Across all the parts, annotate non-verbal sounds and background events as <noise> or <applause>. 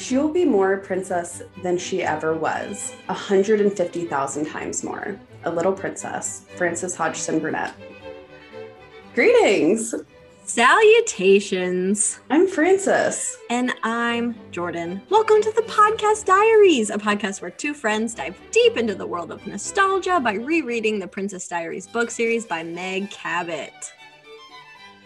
She'll be more princess than she ever was, 150,000 times more. A little princess, Frances Hodgson Burnett. Greetings! Salutations. I'm Frances. And I'm Jordan. Welcome to the Podcast Diaries, a podcast where two friends dive deep into the world of nostalgia by rereading the Princess Diaries book series by Meg Cabot.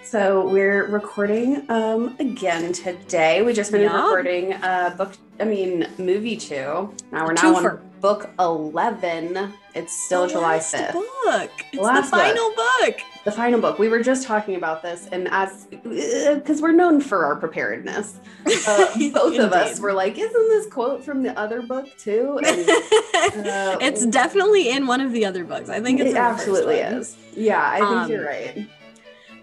So we're recording um, again today. We just finished Yup. recording uh, book, I mean, movie two. Now we're now twofer. on book 11. It's still The July last 5th. Book. It's Last the final book. The final book. We were just talking about this, and as because we're known for our preparedness, <laughs> uh, both of us were like, "Isn't this quote from the other book too?" <laughs> And uh, it's definitely in one of the other books. I think it's it in the first absolutely is. Yeah, I think Um, you're right.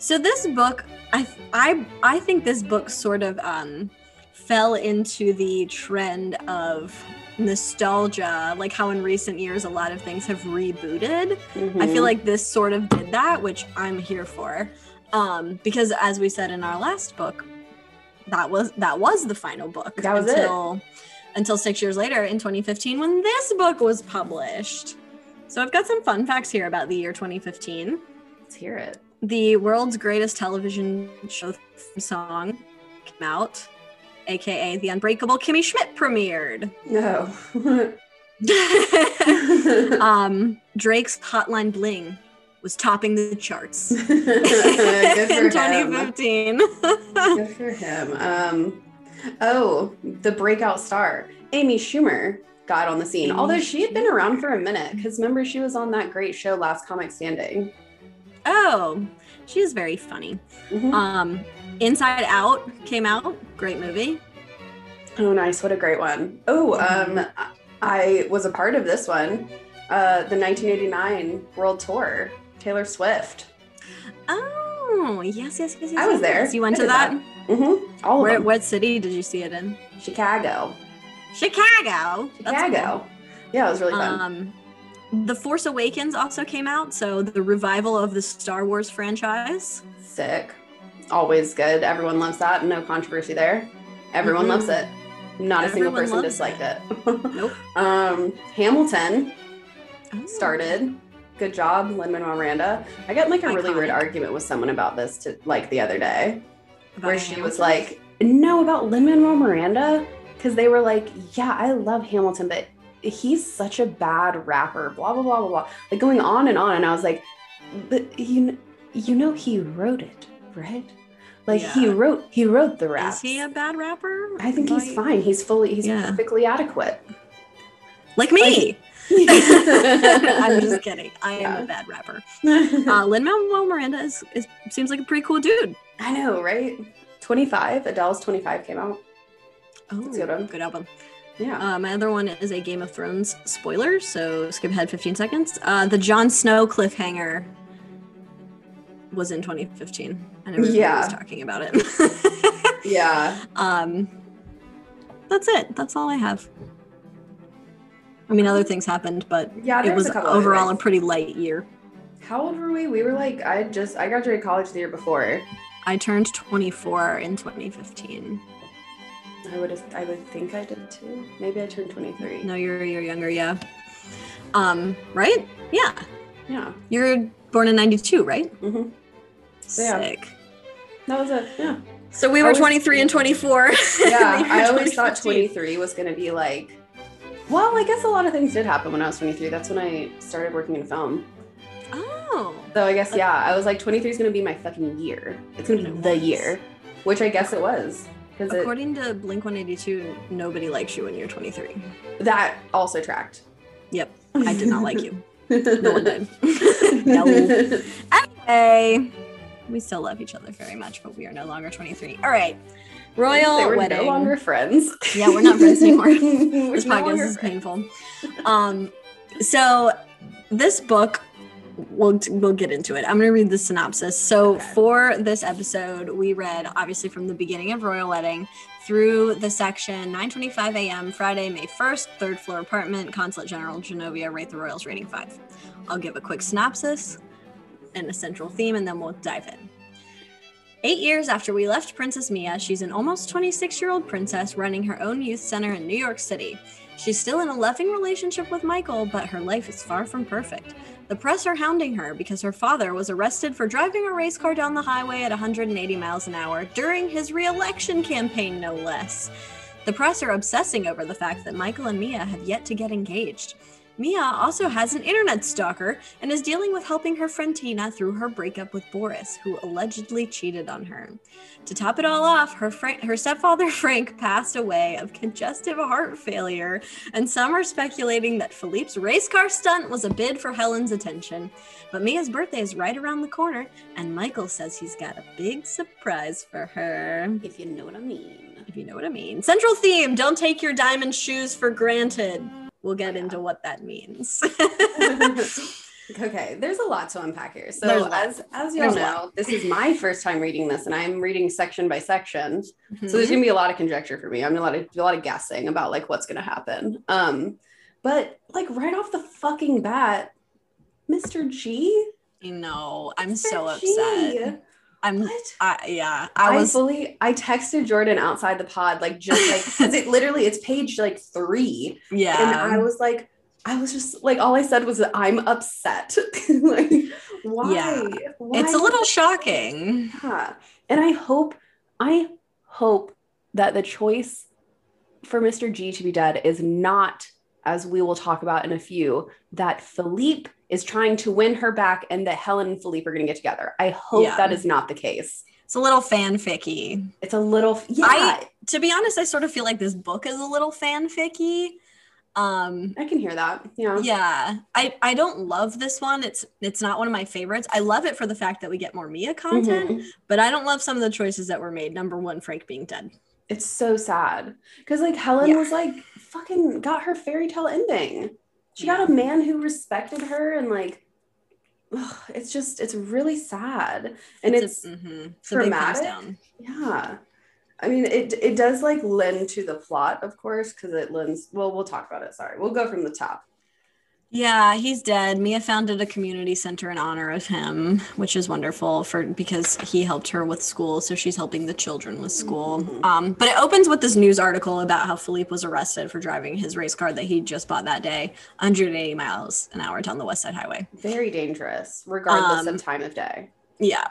So this book, I I I think this book sort of um fell into the trend of nostalgia, like how in recent years a lot of things have rebooted. I Mhm. feel like this sort of did that, which I'm here for. Um, because as we said in our last book, that was that was the final book That was it. until until six years later in 2015 when this book was published. So I've got some fun facts here about the year 2015 let's hear it. The world's greatest television show song came out, aka The Unbreakable Kimmy Schmidt premiered. No. <laughs> um, Drake's Hotline Bling was topping the charts <laughs> Good for <laughs> in him. 2015. Good for him. Um, oh, the breakout star, Amy Schumer, got on the scene. Amy Although she had been around for a minute, because remember she was on that great show, Last Comic Standing. Oh, she is very funny. Mhm. Um, Inside Out came out, great movie. Oh, nice! What a great one. Oh, um, I was a part of this one, uh, the 1989 World Tour. Taylor Swift. Oh, yes, yes, yes, yes. I was there. yes. You went I to did that? Mm-hmm. All Where, of them. what city did you see it in? Chicago. Chicago. That's cool. Chicago. Yeah, it was really fun. Um, the Force Awakens also came out, so the revival of the Star Wars franchise. Sick. Always good. Everyone loves that. No controversy there. Everyone Mhm. loves it. Not a single person disliked it. <laughs> Nope. um, Hamilton Oh. started. Good job, Lin Manuel Miranda. I got like a really weird argument with someone about this to like the other day, About where she was like, "No, about Lin Manuel Miranda," because they were like, "Yeah, I love Hamilton, but he's such a bad rapper." Blah blah blah blah blah. Like going on and on, and I was like, "But you, kn- you know, he wrote it, right? Like he wrote, he wrote the rap. Is he a bad rapper? I think he's fine. He's fully, he's Yeah. perfectly adequate. Like me. <laughs> <laughs> I'm just kidding. I am Yeah. a bad rapper. <laughs> Uh, Lin Manuel Miranda is, is seems like a pretty cool dude. I know, right? 25. Adele's 25 came out. Oh, good good album. Yeah. Uh, my other one is a Game of Thrones spoiler, so skip ahead 15 seconds. Uh, the Jon Snow cliffhanger was in 2015, and everybody Yeah. was talking about it. <laughs> yeah. um, that's it. That's all I have. I mean, other things happened, but Yeah. it was, a overall a pretty light year. How old were we? We were like, I just, I graduated college the year before. I turned 24 in 2015. I would, I would think I did too. Maybe I turned 23. No, you're you're younger, yeah. Um, right? Yeah, Yeah. you're born in '92, right? hmm Yeah. Sick. That was it. Yeah. So we were was- 23 and 24. <laughs> Yeah. <laughs> I always thought 23 was going to be like, well, I guess a lot of things did happen when I was 23. That's when I started working in film. Oh, So I guess, yeah, I was like, 23 is going to be my fucking year. It's going to be the year, which I guess it was. Because according to Blink 182, nobody likes you when you're 23. that also tracked. Yep, I did not like you. No <laughs> no one did. <laughs> no. Anyway, we still love each other very much, but we are no longer 23. All right, royal they were wedding. no longer friends. Yeah, we're not friends anymore. <laughs> This no podcast longer is friends. painful. Um, so this book, we'll we'll get into it. I'm gonna read the synopsis. So Okay. for this episode, we read obviously from the beginning of Royal Wedding through the section 9:25 a.m. Friday, May 1st, third floor apartment, Consulate General Genovia, rate the Royals rating five. I'll give a quick synopsis and a central theme, and then we'll dive in. Eight years after we left Princess Mia, she's an almost 26 year old princess running her own youth center in New York City. She's still in a loving relationship with Michael, but her life is far from perfect. The press are hounding her because her father was arrested for driving a race car down the highway at 180 miles an hour during his re election campaign, no less. The press are obsessing over the fact that Michael and Mia have yet to get engaged. Mia also has an internet stalker and is dealing with helping her friend Tina through her breakup with Boris, who allegedly cheated on her. To top it all off, her Frank, her stepfather <laughs> Frank passed away of congestive heart failure, and some are speculating that Philippe's race car stunt was a bid for Helen's attention. But Mia's birthday is right around the corner, and Michael says he's got a big surprise for her. If you know what I mean. If you know what I mean. Central theme: Don't take your diamond shoes for granted. We'll get Yeah. into what that means. <laughs> okay, there's a lot to unpack here. So as as you all know, this is my first time reading this, and I'm reading section by section. So Mhm. there's gonna be a lot of conjecture for me. I'm a lot of a lot of guessing about like what's gonna happen. Um, but like right off the fucking bat, Mr. G. I know. I'm Mr. so G. upset. I'm. I, yeah. I, I was. fully I texted Jordan outside the pod, like just like because it literally it's page like three. yeah. And I was like, I was just like all I said was that I'm upset. <laughs> like why? Yeah. Why it's a little shocking. Yeah. And I hope, I hope that the choice for Mr. G to be dead is not, as we will talk about in a few, that Philippe is trying to win her back and that Helen and Philippe are going to get together. I hope Yeah. that is not the case. It's a little fanficky. It's a little, yeah, I- To be honest, I sort of feel like this book is a little fanficky. Um. I can hear that. Yeah. Yeah, I I don't love this one. It's it's not one of my favorites. I love it for the fact that we get more Mia content, Mhm. but I don't love some of the choices that were made. Number one, Frank being dead. It's so sad because like Helen Yeah. was like fucking got her fairy tale ending. She got a man who respected her and like, ugh, it's just it's really sad and it's, a, mhm, it's a big thumbs traumatic. down. yeah. I mean, it it does like lend to the plot, of course, because it lends. Well, we'll talk about it. Sorry, we'll go from the top. Yeah, he's dead. Mia founded a community center in honor of him, which is wonderful for because he helped her with school, so she's helping the children with school. Mhm. Um, but it opens with this news article about how Philippe was arrested for driving his race car that he just bought that day, 180 miles an hour down the West Side Highway. Very dangerous, regardless Um, of time of day. Yeah.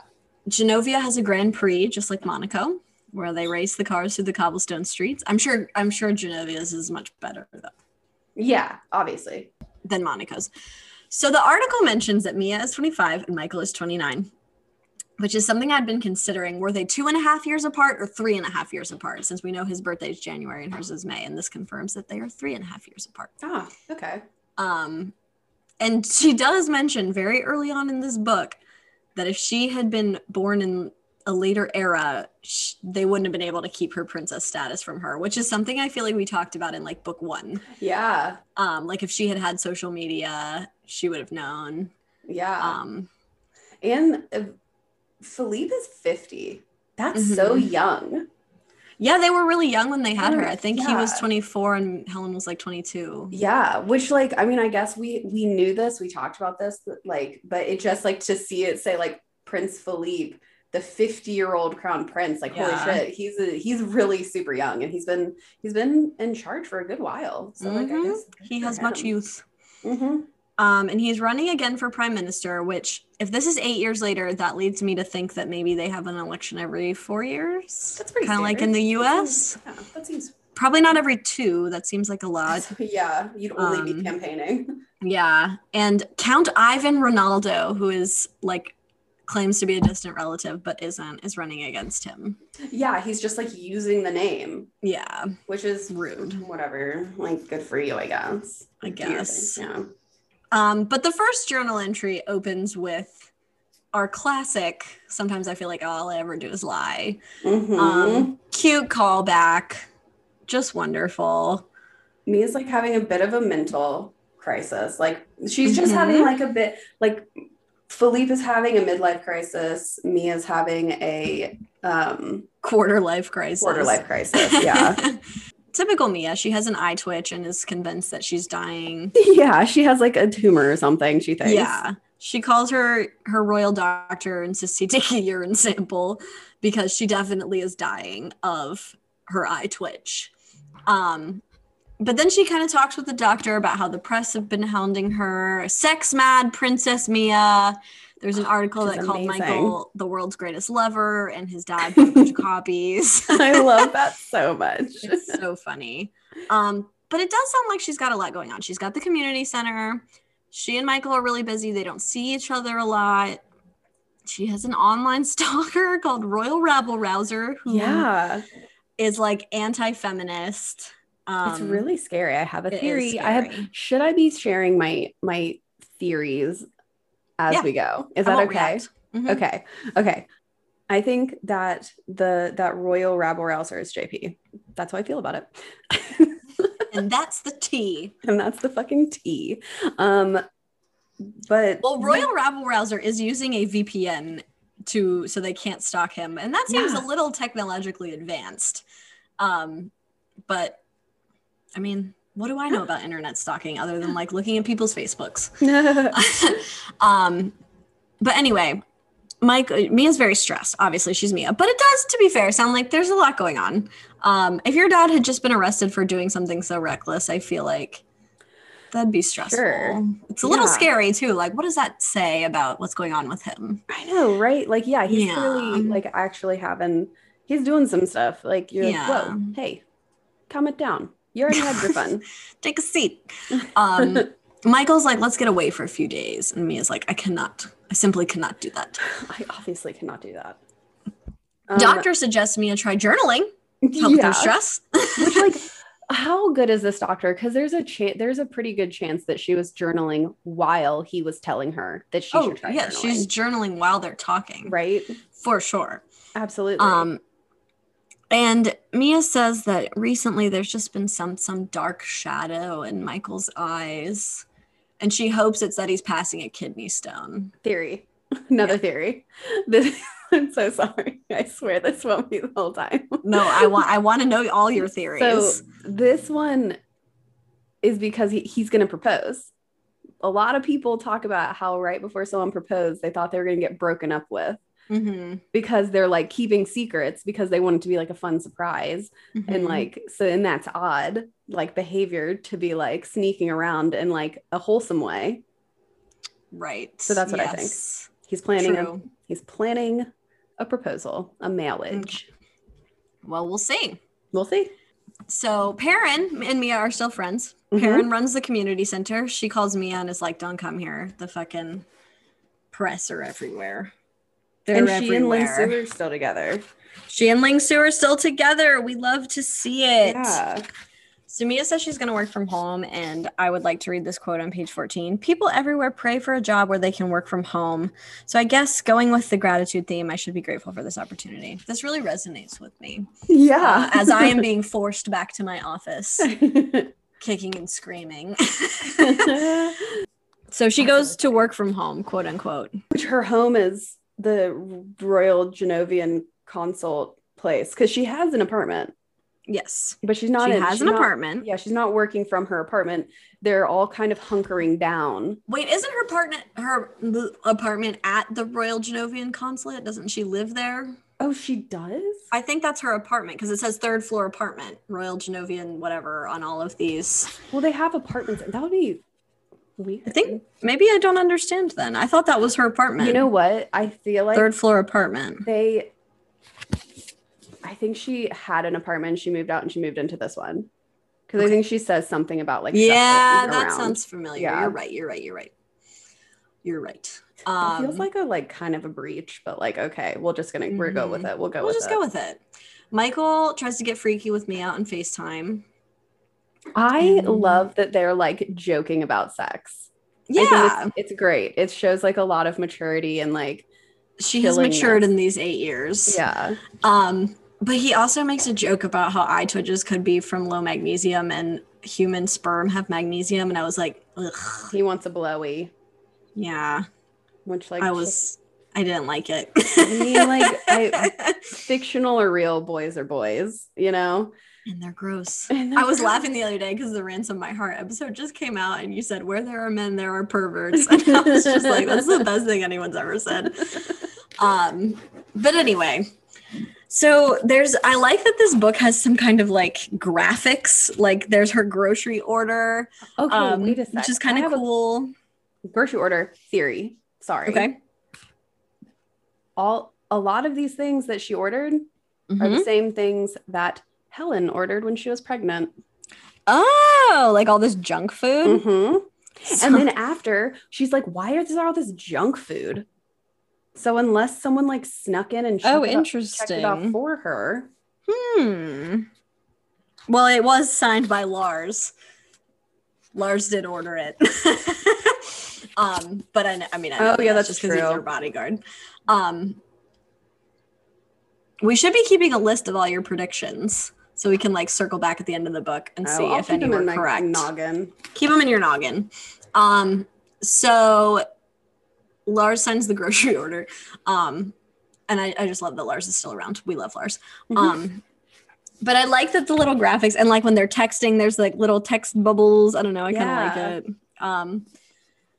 Genovia has a Grand Prix, just like Monaco, where they race the cars through the cobblestone streets. I'm sure I'm sure Genovia's is much better though. Yeah, obviously. Than Monica's. So the article mentions that Mia is 25 and Michael is 29, which is something I'd been considering. Were they two and a half years apart or three and a half years apart? Since we know his birthday is January and hers is May, and this confirms that they are three and a half years apart. Ah, okay. Um, and she does mention very early on in this book that if she had been born in a later era, sh- they wouldn't have been able to keep her princess status from her, which is something I feel like we talked about in like book one. Yeah, Um, like if she had had social media, she would have known. yeah. Um, and uh, Philippe is fifty. That's so Mhm. young. yeah, they were really young when they had her. I think he was 24 and Helen was like 22. Yeah, which like I mean, I guess we we knew this, we talked about this, but, like, but it just like to see it say like Prince Philippe, the 50 year old crown prince, like Yeah. holy shit, he's a, he's really super young, and he's been he's been in charge for a good while. So like, I Mhm. guess He has much youth. hmm Um, and he's running again for prime minister, which, if this is eight years later, that leads me to think that maybe they have an election every four years. That's pretty kind of like in the US. yeah, that seems. Probably not every two. That seems like a lot. <laughs> Yeah, you'd only be Um, campaigning. <laughs> Yeah. And Count Ivan Renaldo, who is like claims to be a distant relative but isn't, is running against him. Yeah, he's just like using the name, Yeah. which is Rude. Whatever, like good for you, I guess. I Do your thing, guess. Yeah. Um, but the first journal entry opens with our classic. Sometimes I feel like all I ever do is lie. Mhm. Um, cute callback, just wonderful. Mia's like having a bit of a mental crisis. Like she's just Mhm. having like a bit like Philippe is having a midlife crisis. Mia's having a um Quarter life crisis. quarter life crisis. Yeah. <laughs> Typical Mia. She has an eye twitch and is convinced that she's dying. <laughs> yeah, she has like a tumor or something, she thinks. Yeah. She calls her her royal doctor and insists he take a <laughs> urine sample because she definitely is dying of her eye twitch. Um, but then she kind of talks with the doctor about how the press have been hounding her. Sex mad Princess Mia. There's an article that called amazing. Michael the world's greatest lover, and his dad bought a bunch of copies. <laughs> I love that <laughs> so much. it's so funny. Um, but it does sound like she's got a lot going on. She's got the community center. She and Michael are really busy. They don't see each other a lot. She has an online <laughs> stalker called Royal Rabble Rouser, who yeah, is like anti-feminist. Um, it's really scary. I have a theory. I have. Should I be sharing my my theories as Yeah. we go? Is I that okay? Mhm. Okay. Okay. I think that the that royal rabble rouser is JP. That's how I feel about it. <laughs> And that's the T. and that's the fucking T. Um but Well, Royal Rabble Rouser is using a VPN to so they can't stalk him, and that seems Yeah. a little technologically advanced. Um, but I mean, what do I know about internet stalking other than like looking at people's Facebooks? <laughs> <laughs> um, but anyway, Mike Mia's very stressed. Obviously, she's Mia, but it does, to be fair, sound like there's a lot going on. Um, if your dad had just been arrested for doing something so reckless, I feel like that'd be stressful. Sure. It's a little Yeah. scary too. Like, what does that say about what's going on with him? I know, right? Like, yeah, he's Yeah. clearly like actually having he's doing some stuff. Like you're Yeah. like, whoa, hey, calm it down. You already had your fun. <laughs> Take a seat. Um, <laughs> Michael's like, let's get away for a few days, and Mia's like, I cannot. I simply cannot do that. <laughs> I obviously cannot do that. Um, Doctor suggests Mia try journaling, help with yeah. her stress. Which like how good is this doctor? Because there's a chance there's a pretty good chance that she was journaling while he was telling her that she oh should try Oh yeah, journaling. she's journaling while they're talking, right. for sure. Absolutely. Um, and Mia says that recently there's just been some some dark shadow in Michael's eyes, and she hopes it's that he's passing a kidney stone. theory. <laughs> Another Yeah. theory. <laughs> This I'm so sorry. I swear this won't be the whole time. No, I want I want to know all your <laughs> theories. So this one is because he, he's going to propose. A lot of people talk about how right before someone proposed, they thought they were going to get broken up with Mhm, because they're like keeping secrets because they want it to be like a fun surprise. And mhm. like, so, and that's odd, like behavior to be like sneaking around in like a wholesome way. right. So that's what I think. He's planning, a, he's planning a proposal, a marriage. Well, we'll see. We'll see. So Perrin and Mia are still friends. Mhm. Perrin runs the community center. She calls Mia and is like, "Don't come here. The fucking press are everywhere. They're and she and Ling Su are still together. She and Ling Su are still together. We love to see it. Yeah. So Mia says she's going to work from home, and I would like to read this quote on page 14. People everywhere pray for a job where they can work from home. So I guess going with the gratitude theme, I should be grateful for this opportunity. This really resonates with me Yeah. uh, as I am being <laughs> forced back to my office, <laughs> kicking and screaming. <laughs> so she goes to work from home, quote unquote. Which her home is the Royal Genovian consult place because she has an apartment, Yes, but she's not. she in, has she's an not- apartment. Yeah, she's not working from her apartment. They're all kind of hunkering down. Wait, isn't her apartment her apartment at the Royal Genovian Consulate? Doesn't she live there? Oh, she does. I think that's her apartment because it says third floor apartment, Royal Genovian, whatever, on all of these. well, they have apartments. That would be weird. I think maybe I don't understand then. I thought that was her apartment. You know what? I feel like third floor apartment. they. I think she had an apartment. She moved out and she moved into this one because I think she says something about like Yeah, that around. sounds familiar. Yeah. You're right. You're right. You're right. You're right. It Um, feels like a like kind of a breach, but like okay, we're just gonna we're go with Mhm. it. We'll go we'll with just it. go with it. Michael tries to get freaky with me out on FaceTime. I Mhm. love that they're like joking about sex. Yeah, it's, it's great. It shows like a lot of maturity and like she has matured in these eight years. yeah, Um, but he also makes a joke about how eye twitches could be from low magnesium and human sperm have magnesium, and I was like, Ugh, he wants a blowy, yeah. which like I was I didn't like it. I mean, like, I- <laughs> Fictional or real boys are boys, you know? And they're gross. <laughs> And I they're was gross. laughing the other day because the Ransom My Heart episode just came out, and you said, "Where there are men, there are perverts," and I was just like, "That's the best thing anyone's ever said." <laughs> Um, but anyway, so there's I like that this book has some kind of like graphics. Like there's her grocery order, Okay, um, wait a sec. which is kind of cool. grocery order theory. Sorry. Okay. All a lot of these things that she ordered are Mhm. the same things that Helen ordered when she was pregnant. Oh, like all this junk food. hmm So- And then after, she's like, "Why is there all this junk food?" So unless someone like snuck in and oh, it checked it interesting. for her, Hmm. Well, it was signed by Lars. Lars did order it. <laughs> um, but I, I mean, I know Oh, yeah, that's just because he's your bodyguard. Um, we should be keeping a list of all your predictions so we can like circle back at the end of the book and Oh, see I'll if keep any them were in my correct. noggin. Keep them in your noggin. Um, so Lars signs the grocery <laughs> order. Um, and I, I just love that Lars is still around. We love Lars. Mhm. Um, but I like that the little graphics and like when they're texting, there's like little text bubbles. I don't know. I kind of like it. Um,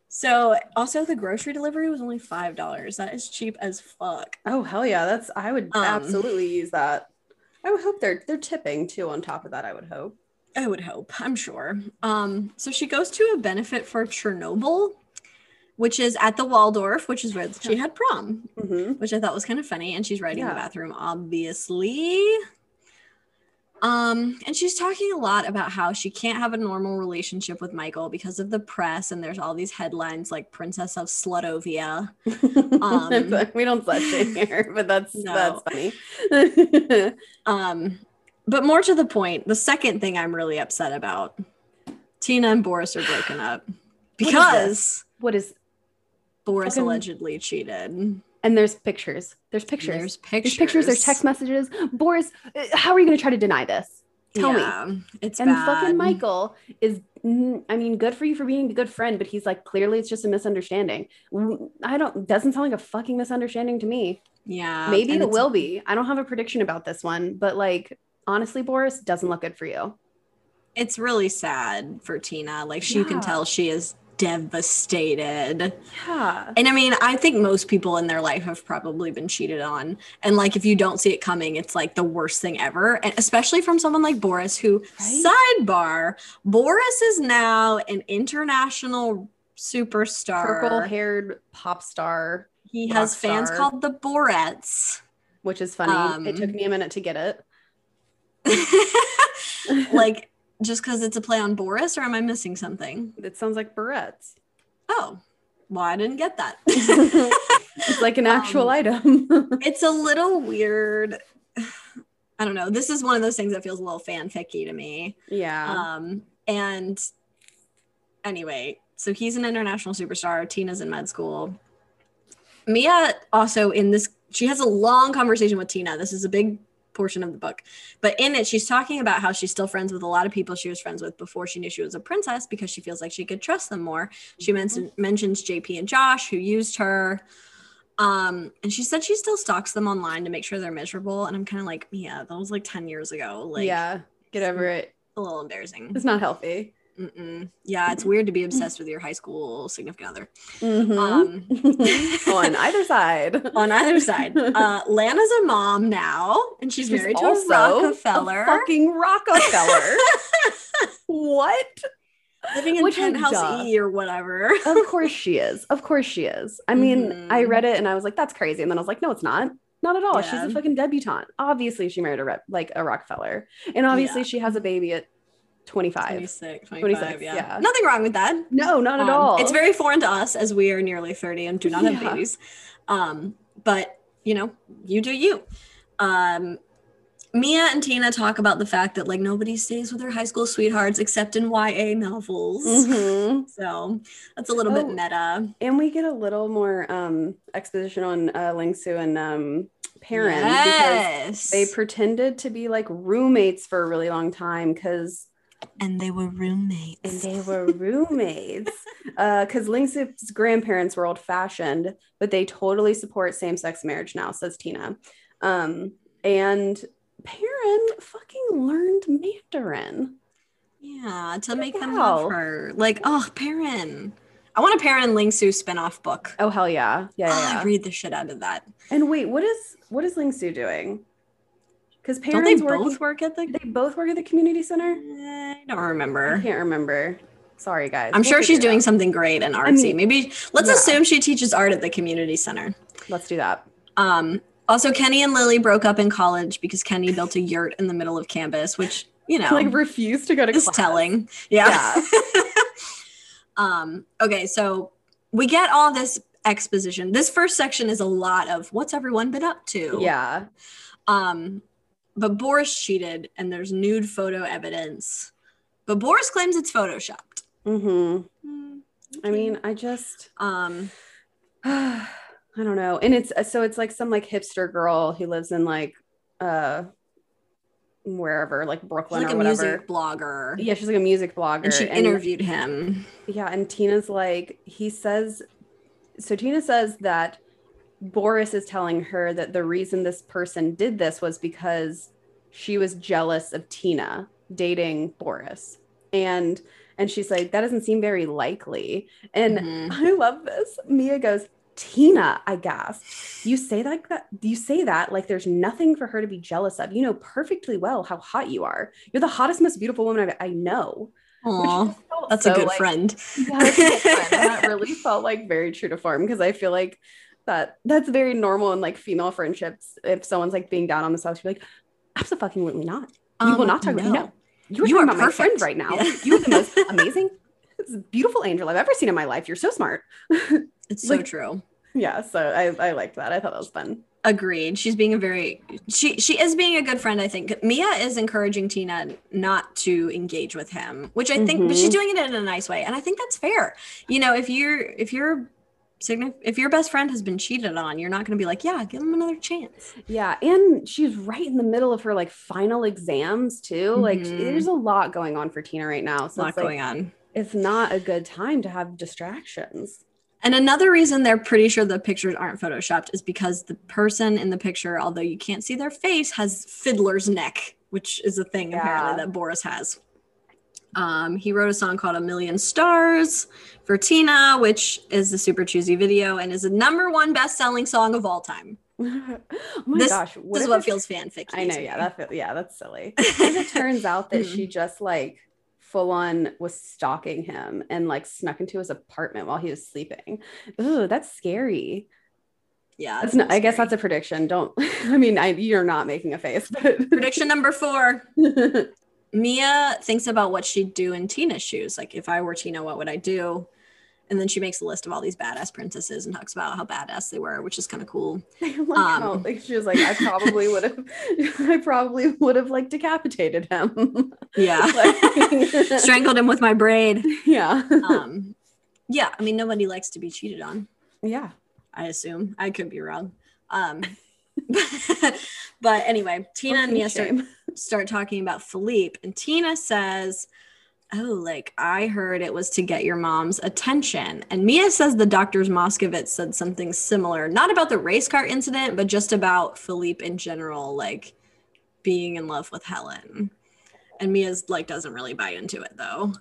so also the grocery delivery was only five dollars. That is cheap as fuck. Oh hell yeah, that's I would Um, absolutely use that. I would hope they're they're tipping too. On top of that, I would hope. I would hope. I'm sure. Um, so she goes to a benefit for Chernobyl, which is at the Waldorf, which is where she had prom. hmm which I thought was kind of funny. And she's writing in the bathroom, obviously. Um, and she's talking a lot about how she can't have a normal relationship with Michael because of the press, and there's all these headlines like Princess of Slutovia. <laughs> Um, we don't slut shame here, <laughs> but that's No. that's funny. <laughs> Um, but more to the point, the second thing I'm really upset about, Tina and Boris are broken up is because what is Boris Fucking- allegedly cheated. And there's pictures. There's pictures. There's pictures. There's pictures. There's text messages. Boris, uh, how are you going to try to deny this? Tell me. yeah, It's And bad. fucking Michael is, I mean, good for you for being a good friend, but he's like, clearly it's just a misunderstanding. I don't, doesn't sound like a fucking misunderstanding to me. Yeah, Maybe it will be. I don't have a prediction about this one, but like, honestly, Boris doesn't look good for you. it's really sad for Tina. Like she you can tell she is devastated. Yeah. And I mean, I think most people in their life have probably been cheated on. And like if you don't see it coming, it's like the worst thing ever. And especially from someone like Boris who Right? sidebar, Boris is now an international superstar. Purple haired pop star, he has fans star. called the Borettes. which is funny. it took Um, me a minute to get it. <laughs> like just because it's a play on Boris, or am I missing something? It sounds like barrettes. Oh, well, I didn't get that. <laughs> it's like an <laughs> actual Um, item. <laughs> it's a little weird. I don't know. This is one of those things that feels a little fanficky to me. yeah. Um, and anyway, so he's an international superstar. Tina's in med school. Mia also in this, she has a long conversation with Tina. This is a big portion of the book. But in it, she's talking about how she's still friends with a lot of people she was friends with before she knew she was a princess because she feels like she could trust them more. She men- mentions JP and Josh, who used her. Um, and she said she still stalks them online to make sure they're miserable. And I'm kind of like, yeah, that was like 10 years ago. Like, yeah. Get over it. a little embarrassing. It's not healthy. Mm-mm. Yeah, it's weird to be obsessed with your high school significant other. Mhm. Um, <laughs> On either side. <laughs> on either side, uh, Lana's a mom now, and she's, married to a Rockefeller, A fucking Rockefeller. <laughs> what? living in Which penthouse duh. E or whatever. Of course she is. Of course she is. I mean, I Mhm. read it and I was like, that's crazy. And then I was like, no, it's not. Not at all. She's a fucking debutante. Obviously, she married a rep, like a Rockefeller, and obviously Yeah. she has a baby at 25. 26, 25, 26, yeah. yeah. Nothing wrong with that. No, not at Um, all. It's very foreign to us as we are nearly 30 and do not have babies. Um, but you know, you do you. Um, Mia and Tina talk about the fact that like nobody stays with their high school sweethearts except in YA novels. Mhm. <laughs> So that's a little Oh. bit meta. And we get a little more um exposition on uh, Lingsu and um Perrin because they pretended to be like roommates for a really long time because And they were roommates. and they were roommates. <laughs> Uh, because Ling Su's grandparents were old fashioned, but they totally support same sex marriage now, says Tina. Um, and Perrin fucking learned Mandarin. yeah, to make them love her. Like, oh, Perrin. I want a Perrin Ling Su spinoff book. Oh hell yeah, yeah, yeah. Oh, yeah. I'd read the shit out of that. and wait, what is what is Ling Su doing? Because Don't they both work at the? They both work at the community center. I don't remember. I can't remember. Sorry, guys. I'm We'll sure she's doing out. something great and artsy. mean, Maybe let's yeah. assume she teaches art at the community center. Let's do that. Um, also, Kenny and Lily broke up in college because Kenny built a yurt in the middle of campus, which you know Like refuse to go to is class. telling. Yeah. <laughs> um. Okay, so we get all this exposition. This first section is a lot of what's everyone been up to. Yeah. Um, but Boris cheated, and there's nude photo evidence. But Boris claims it's photoshopped. Mm-hmm. Hmm, I mean, I just um, <sighs> I don't know. And it's so it's like some like hipster girl who lives in like uh wherever, like Brooklyn like or a whatever. music blogger. Yeah, she's like a music blogger. and she interviewed him. Yeah, and Tina's like, he says, so Tina says that Boris is telling her that the reason this person did this was because she was jealous of Tina dating Boris. And and she's like, that doesn't seem very likely. And Mhm. I love this. Mia goes, Tina, I gasped. You say like that. You say that like there's nothing for her to be jealous of. You know perfectly well how hot you are. You're the hottest, most beautiful woman I've, I know. Which Aw, just felt that's so, a good like, friend. <laughs> yeah, that's a good friend. That <laughs> really felt like very true to form because I feel like that that's very normal in like female friendships. If someone's like being down on themselves, you're like, absolutely not. You will Um, not talk about no. You are You talking about my friend right now. Yeah. You are the most <laughs> amazing, beautiful angel I've ever seen in my life. You're so smart. <laughs> It's so true. yeah, so I, I liked that. I thought that was fun. Agreed. She's being a very she she is being a good friend. I think Mia is encouraging Tina not to engage with him, which I think, but she's Mhm. doing it in a nice way, and I think that's fair. You know, if you're if you're if your best friend has been cheated on, you're not going to be like, yeah, give him another chance. Yeah, and she's right in the middle of her like final exams too. Like Mhm. there's a lot going on for Tina right now. A So lot it's like, going on. it's not a good time to have distractions. And another reason they're pretty sure the pictures aren't photoshopped is because the person in the picture, although you can't see their face, has fiddler's neck, which is a thing Yeah. apparently that Boris has. Um, he wrote a song called A Million Stars for Tina, which is a super choosy video and is the number one best-selling song of all time. <laughs> oh my This- gosh, this is what it- feels fanfic. I know, yeah, that feel, yeah, that's silly. <laughs> What it turns out that Mm. she just like full on was stalking him and like snuck into his apartment while he was sleeping? Ooh, that's scary. yeah. That's not, I guess that's a prediction. Don't. <laughs> I mean, I, you're not making a face, but prediction number four. Mia thinks about what she'd do in Tina's shoes. Like, if I were Tina, what would I do? And then she makes a list of all these badass princesses and talks about how badass they were, which is kind of cool. <laughs> Like how Um, like, she was like, I probably would have, <laughs> I probably would have like decapitated him. <laughs> Yeah. Like- Strangled him with my braid. yeah, Um, yeah, I mean, nobody likes to be cheated on, yeah. I assume. I could be wrong. Um, <laughs> but anyway, Tina and Mia start, start talking about Philippe, and Tina says, Oh, like I heard it was to get your mom's attention. And Mia says the doctors Moscovitz said something similar, not about the race car incident, but just about Philippe in general, like being in love with Helen. And Mia's like doesn't really buy into it though.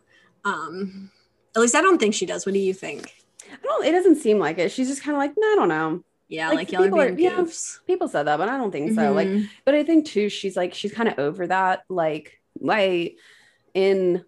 Um, at least I don't think she does. What do you think? I don't. It doesn't seem like it. She's just kind of like, no, I don't know. Yeah, Like, like, y'all people are- being yeah. People said that, but I don't think so. Like, Mhm. but I think too, she's like, she's kind of over that. Like, I in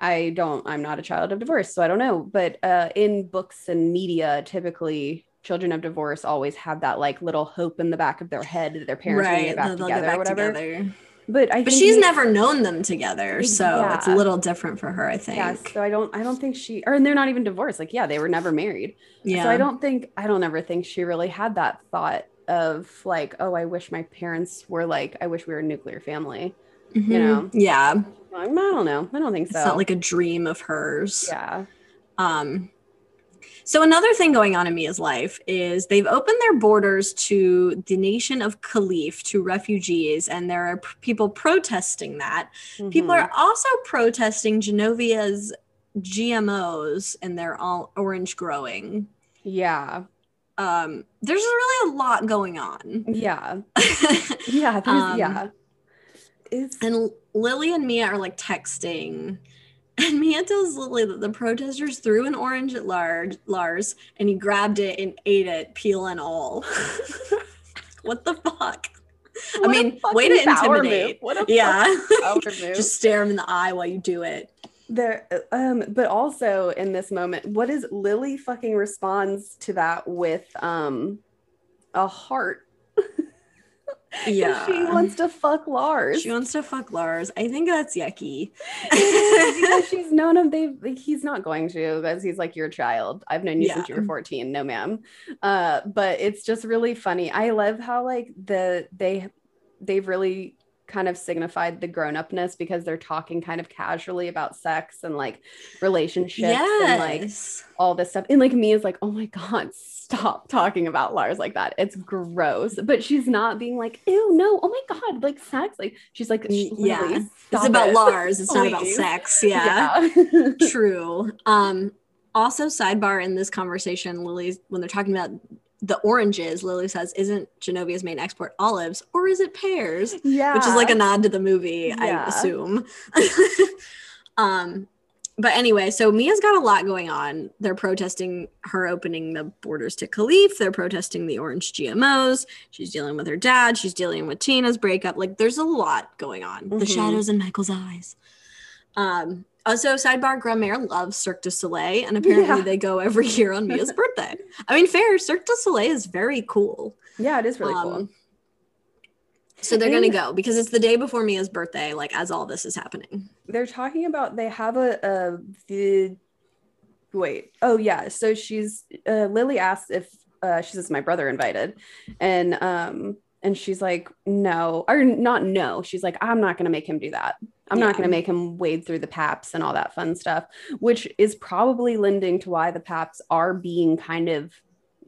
I don't, I'm not a child of divorce, so I don't know. But uh in books and media, typically children of divorce always have that like little hope in the back of their head that their parents will right, get back together get back or whatever. together. But I But think she's we- never known them together, so it's a little different for her, I think. yeah, so I don't I don't think she or and they're not even divorced. Like, yeah, they were never married. yeah. So I don't think I don't ever think she really had that thought of like, oh, I wish my parents were like, I wish we were a nuclear family. Mhm. know. Yeah. I don't know. I don't think It's not like a dream of hers. yeah. Um So another thing going on in Mia's life is they've opened their borders to the nation of Qalif to refugees, and there are p- people protesting that. People Mhm. are also protesting Genovia's GMOs and their all orange growing. yeah, Um, there's really a lot going on. yeah, <laughs> yeah. Um, yeah. It's And Lily and Mia are like texting. And Mia tells Lily that the protesters threw an orange at Lars, Lars and he grabbed it and ate it, peel and all. <laughs> what the fuck? I What a mean, way to intimidate. move. What a Yeah. <laughs> Just stare him in the eye while you do it. there um but also in this moment what is lily fucking responds to that with um a heart <laughs> Yeah. she wants to fuck lars She wants to fuck Lars. I think that's yucky. <laughs> because she's known him they like, he's not going to because he's like your child i've known you since you were 14 no ma'am uh but it's just really funny i love how like the they they've really kind of signified the grown-upness because they're talking kind of casually about sex and like relationships and like all this stuff. And like me is like, oh my God, stop talking about Lars like that. It's gross. But she's not being like, ew, no, oh my God, like sex. Like she's like, Y- "Lily, yeah. It's about it." Lars. It's <laughs> not about sex. Yeah. Yeah. True. Um, also, sidebar in this conversation, Lily's when they're talking about the oranges, Lily says, "Isn't Genovia's main export olives, or is it pears?" yeah. Which is like a nod to the movie, I assume. <laughs> um, but anyway, so Mia's got a lot going on. They're protesting her opening the borders to Qalif. They're protesting the orange GMOs. She's dealing with her dad. She's dealing with Tina's breakup. Like, there's a lot going on. The Mhm. shadows in Michael's eyes. Um, also, sidebar, Grandmère loves Cirque du Soleil, and apparently Yeah. they go every year on Mia's <laughs> birthday. I mean, fair, Cirque du Soleil is very cool. yeah, it is really Um, cool. So they're gonna go because it's the day before Mia's birthday, like as all this is happening. They're talking about they have a, a the wait. Oh yeah. So she's uh, Lily asks if uh, she says my brother invited, and um and she's like no or not no. She's like I'm not gonna make him do that. I'm not gonna make him wade through the paps and all that fun stuff, which is probably lending to why the paps are being kind of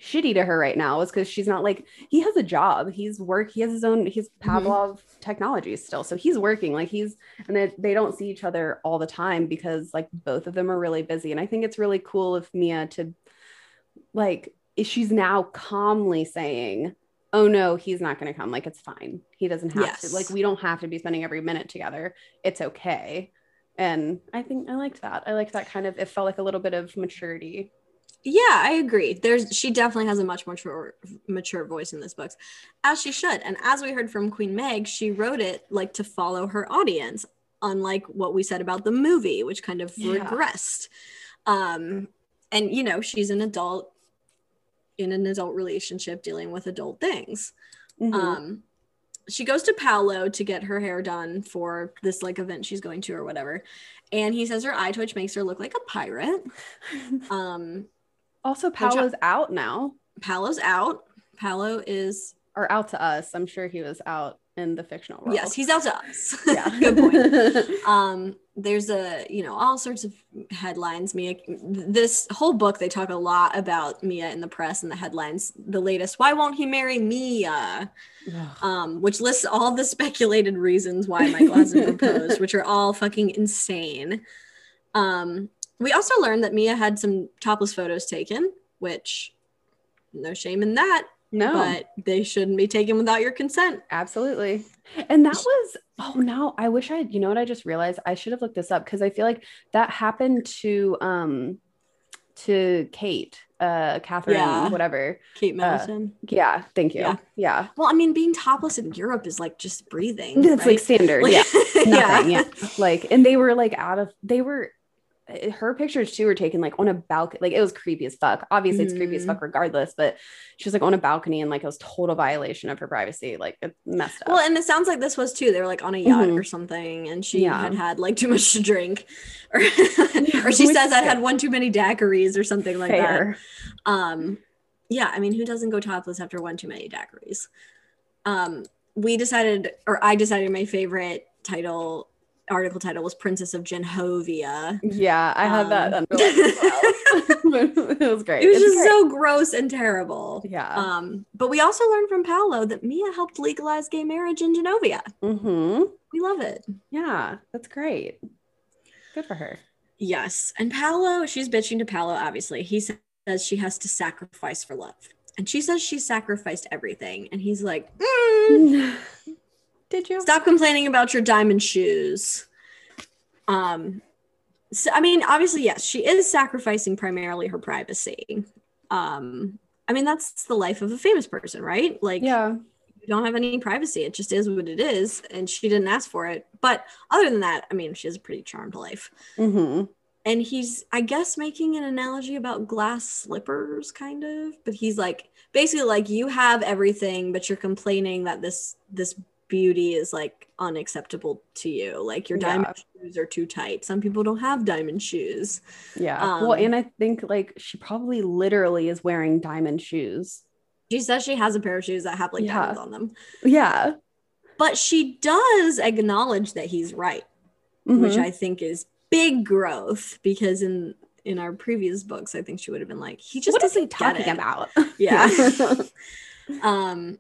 shitty to her right now is because she's not like he has a job. He's work he has his own he's mm-hmm. pavlov technologies still. So he's working like he's and they, they don't see each other all the time because like both of them are really busy. And i think it's really cool of mia to like she's now calmly saying oh no he's not going to come. Like it's fine. He doesn't have Yes. to. Like we don't have to be spending every minute together. It's okay. And i think i liked that. I liked that kind of it felt like a little bit of maturity Yeah, I agree. There's she definitely has a much mature mature voice in this book, as she should. And as we heard from Queen Meg, she wrote it like to follow her audience, unlike what we said about the movie, which kind of Yeah. regressed. Um, and you know, she's an adult in an adult relationship dealing with adult things. Mhm. Um, she goes to Paolo to get her hair done for this like event she's going to or whatever. And he says her eye twitch makes her look like a pirate. <laughs> Um, also paolo's out now Paolo's out. Paolo is or out to us i'm sure he was out in the fictional world yes, he's out to us. <laughs> yeah <laughs> Good point. <laughs> Um, there's a you know all sorts of headlines. Mia, this whole book they talk a lot about Mia in the press and the headlines. The latest, why won't he marry Mia? Um, which lists all the speculated reasons why Michael hasn't proposed, which are all fucking insane. Um, we also learned that Mia had some topless photos taken, which no shame in that, no but they shouldn't be taken without your consent. Absolutely. And that was, oh no, I wish I, you know what I just realized? I should have looked this up because I feel like that happened to um to Kate, uh Catherine, Yeah. whatever. Kate Middleton. Yeah, thank you. Yeah. Yeah. Well, I mean, being topless in Europe is like just breathing. That's like standard. Like- yeah. <laughs> yeah. Nothing. Yeah. Like, and they were like out of they were her pictures too were taken like on a balcony like it was creepy as fuck obviously it's creepy as Mhm. fuck regardless but she was like on a balcony and like it was total violation of her privacy like it messed up Well, and it sounds like this was too. They were like on a yacht Mhm. or something, and she Yeah. had had like too much to drink, <laughs> or, or she says I'd had <laughs> one too many daiquiris or something like that. Um, yeah, I mean, who doesn't go topless after one too many daiquiris? Um, we decided, or I decided, my favorite title article title was Princess of Gen-Ho-via. Yeah, I had that Um, underlined well. <laughs> it was great. It was It's just great. so gross and terrible. yeah. Um, but we also learned from Paolo that Mia helped legalize gay marriage in Genovia. mm-hmm. We love it. Yeah, that's great. Good for her. Yes. And Paolo, she's bitching to Paolo, obviously. He says she has to sacrifice for love. And she says she sacrificed everything. And he's like, "Mm, <laughs> You? stop complaining about your diamond shoes. Um, so, I mean, obviously, yes, she is sacrificing primarily her privacy. Um, I mean, that's the life of a famous person, right? Like, Yeah. you don't have any privacy. It just is what it is. And she didn't ask for it. But other than that, I mean, she has a pretty charmed life. Mm-hmm. and he's i guess making an analogy about glass slippers kind of but he's like basically like you have everything but you're complaining that this this beauty is like unacceptable to you like your diamond shoes are too tight some people don't have diamond shoes Yeah. Um, well, and I think like she probably literally is wearing diamond shoes. she says she has a pair of shoes that have like Yeah. diamonds on them Yeah. but she does acknowledge that he's right which Mhm. i think is big growth because in in our previous books i think she would have been like he just what is he doesn't talking about? Yeah. <laughs> <laughs> Um,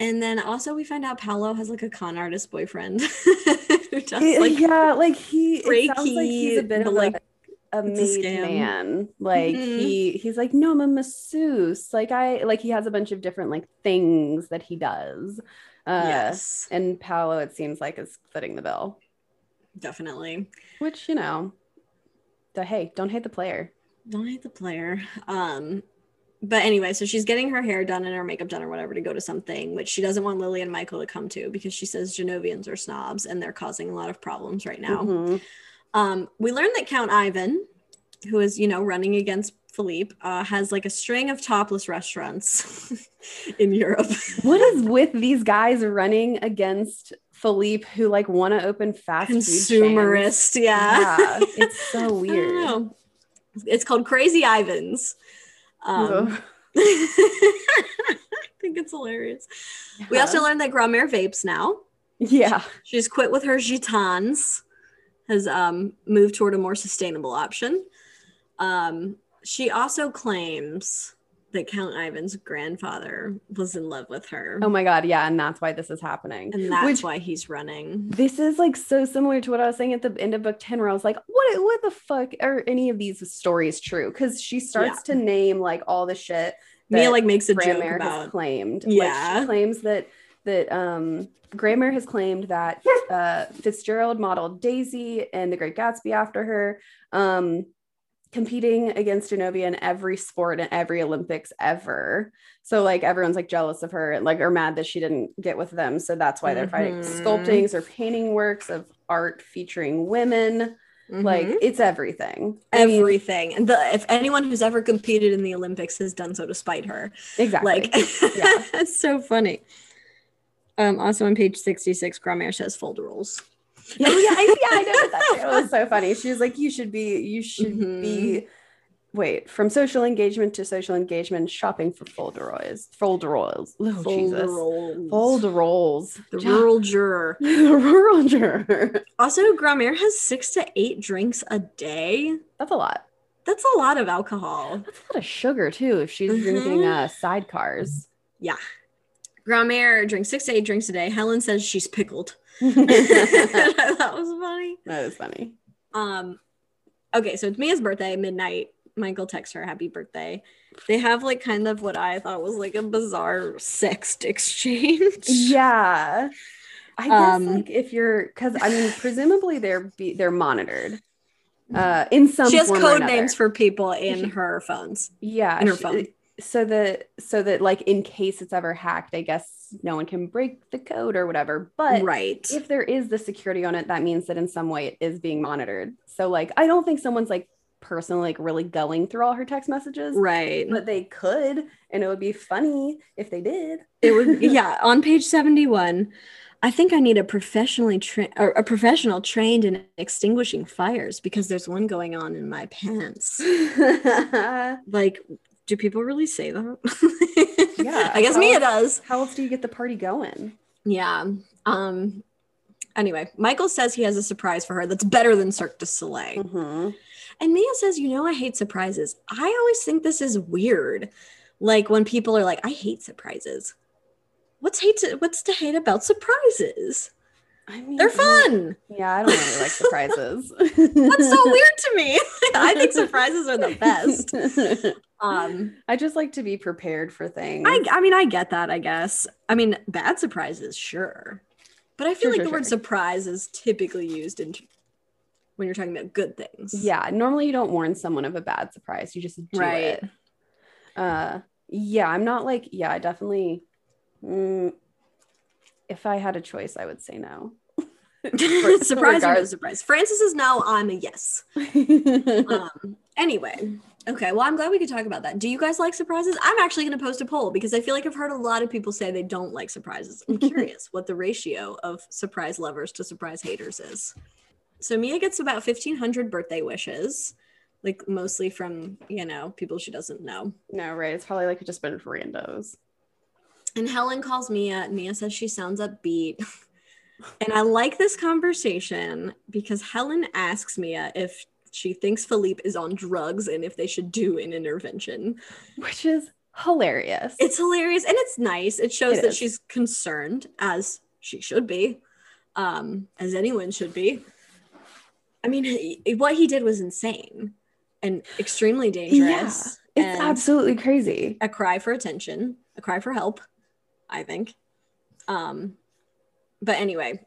and then also we find out Paolo has like a con artist boyfriend <laughs> does like yeah, like he it sounds like he's a bit of like, a, a made scam. man. Like Mhm. he he's like, no, I'm a masseuse. Like I like he has a bunch of different like things that he does. Uh yes, and Paolo, it seems like, is footing the bill. definitely. Which, you know, the hey, don't hate the player. Don't hate the player. Um, but anyway, so she's getting her hair done and her makeup done or whatever to go to something, which she doesn't want Lily and Michael to come to because she says Genovians are snobs and they're causing a lot of problems right now. Mhm. Um, we learned that Count Ivan, who is, you know, running against Philippe, uh, has like a string of topless restaurants <laughs> in Europe. What is <laughs> with these guys running against Philippe who like want to open fast? Consumerist, yeah. Yeah, it's so <laughs> I don't weird. know. It's called Crazy Ivans. Um, <laughs> <laughs> I think it's hilarious. We also learned that Grandmère vapes now. yeah. She's quit with her Gitanes, has um, moved toward a more sustainable option. Um, she also claims that Count Ivan's grandfather was in love with her. Oh my god, yeah, and that's why this is happening. and that's Which why he's running. this is like so similar to what I was saying at the end of book 10 where I was like, what what the fuck are any of these stories true? Because she starts to name like all the shit Mia like makes a joke Grandmère has about claimed. Yeah. Like she claims that that um Grandmère has claimed that uh Fitzgerald modeled Daisy and the Great Gatsby after her. Um competing against Genovia in every sport and every Olympics ever. So like everyone's like jealous of her and like are mad that she didn't get with them. So that's why they're fighting Mhm. sculptings or painting works of art featuring women. Like Mhm. it's everything. Everything. And the, if anyone who's ever competed in the Olympics has done so to spite her, exactly. like Yeah. <laughs> it's so funny. Um, also on page 66, Grandmère says folderols. Yeah, <laughs> oh, yeah, I, yeah, I noticed that. too. It was so <laughs> funny. She was like, "You should be, you should Mhm. be." Wait, from social engagement to social engagement, shopping for folderols, folderols. Oh, Jesus, Folderols. folderols. The rural <laughs> juror. the rural juror. Also, Grandmère has six to eight drinks a day. That's a lot. That's a lot of alcohol. That's a lot of sugar too. If she's drinking Mhm. uh, sidecars. Grandmère drinks six to eight drinks a day. Helen says she's pickled. <laughs> <laughs> that that was funny. is funny. Um, okay, so it's Mia's birthday, midnight. Michael texts her happy birthday. They have like kind of what I thought was like a bizarre sext exchange. <laughs> Yeah. I guess Um, like if you're because I mean presumably they're be, they're monitored uh in some She has code names for people in her phones. yeah in her sh- phone. So that so that like in case it's ever hacked I guess no one can break the code or whatever but right. if there is the security on it that means that in some way it is being monitored so like I don't think someone's like personally like really going through all her text messages right. but they could and it would be funny if they did It would <laughs> yeah, on page 71. I think I need a professionally trained a professional trained in extinguishing fires because there's one going on in my pants. <laughs> Like, do people really say that? Yeah, <laughs> I guess how- Mia does. How else do you get the party going? Yeah. Um Anyway, Michael says he has a surprise for her that's better than Cirque du Soleil. Mhm. And Mia says, You know, I hate surprises. I always think this is weird. Like when people are like, I hate surprises. What's hate to, what's to hate about surprises? I mean, They're fun. Yeah, I don't really like surprises. <laughs> That's so <laughs> weird to me. I think surprises are the best. Um, I just like to be prepared for things. I, I mean, I get that, I guess. I mean, bad surprises, sure. But I feel Sure, like sure, the word sure. surprise is typically used in when you're talking about good things. yeah, normally you don't warn someone of a bad surprise. You just do Right. it. Uh, yeah, I'm not like yeah, I definitely. mm, if I had a choice, I would say no. <laughs> <laughs> surprise or no surprise. Francis is no, I'm a yes. <laughs> um anyway okay well i'm glad we could talk about that. Do you guys like surprises? I'm actually going to post a poll because i feel like i've heard a lot of people say they don't like surprises. I'm <laughs> curious what the ratio of surprise lovers to surprise haters is. So mia gets about 1500 birthday wishes like mostly from you know people she doesn't know. No, right? It's probably like just been randos. and helen calls mia mia says she sounds upbeat. <laughs> And i like this conversation because helen asks mia if she thinks philippe is on drugs and if they should do an intervention which is hilarious. it's hilarious and it's nice it shows It that is. she's concerned as she should be um as anyone should be i mean he- what he did was insane and extremely dangerous Yeah, it's absolutely crazy. a cry for attention a cry for help i think um but anyway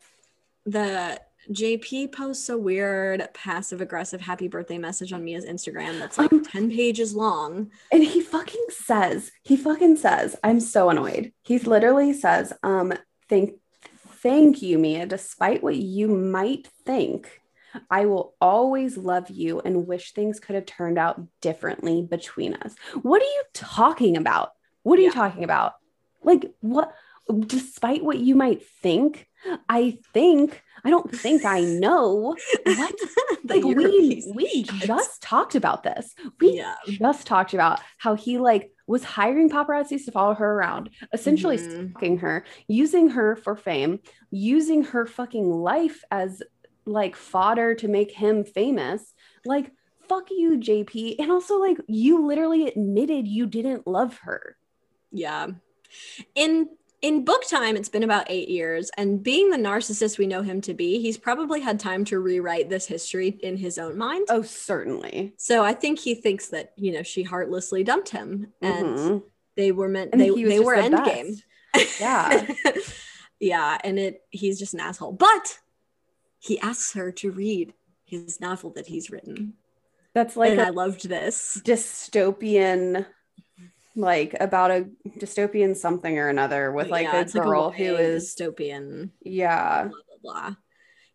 the jp posts a weird passive aggressive happy birthday message on mia's instagram that's like Um, 10 pages long And he fucking says, he fucking says, I'm so annoyed. He literally says, um, thank thank you, Mia, despite what you might think. I will always love you and wish things could have turned out differently between us. What are you talking about? What are you talking about? Like what despite what you might think, I think I don't think I know. What? <laughs> like we we just talked about this. We yeah just talked about how he like was hiring paparazzis to follow her around, essentially Mhm. stalking her, using her for fame, using her fucking life as like fodder to make him famous. Like fuck you, JP. And also like you literally admitted you didn't love her. Yeah. In in book time, it's been about eight years, and being the narcissist we know him to be, he's probably had time to rewrite this history in his own mind. Oh, certainly. So I think he thinks that you know she heartlessly dumped him, and Mhm. they were meant And they they were the endgame. Yeah. <laughs> yeah, and it he's just an asshole. But he asks her to read his novel that he's written, That's like and I loved this. dystopian like about a dystopian something or another with like Yeah, a it's like girl who is dystopian. yeah. Blah blah blah.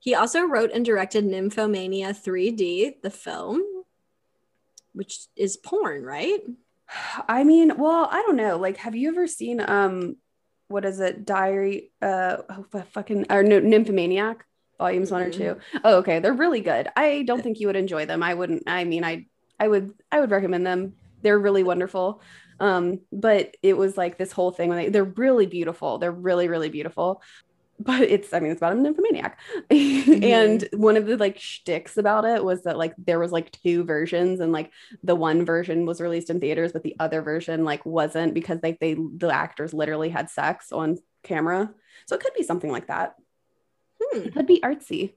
He also wrote and directed Nymphomania 3D, the film, which is porn, right? <sighs> i mean well i don't know. Like have you ever seen um what is it? Diary uh oh, fucking or no nymphomaniac volumes one or two. two? Oh okay. They're really good. I don't think you would enjoy them. I wouldn't i mean i i would i would recommend them. They're really wonderful um but it was like this whole thing when they, they're really beautiful. They're really really beautiful. <laughs> But it's i mean it's about a nymphomaniac. <laughs> And one of the like shticks about it was that like there was like two versions and like the one version was released in theaters but the other version like wasn't because like they the actors literally had sex on camera. So it could be something like that. Hmm. it could be artsy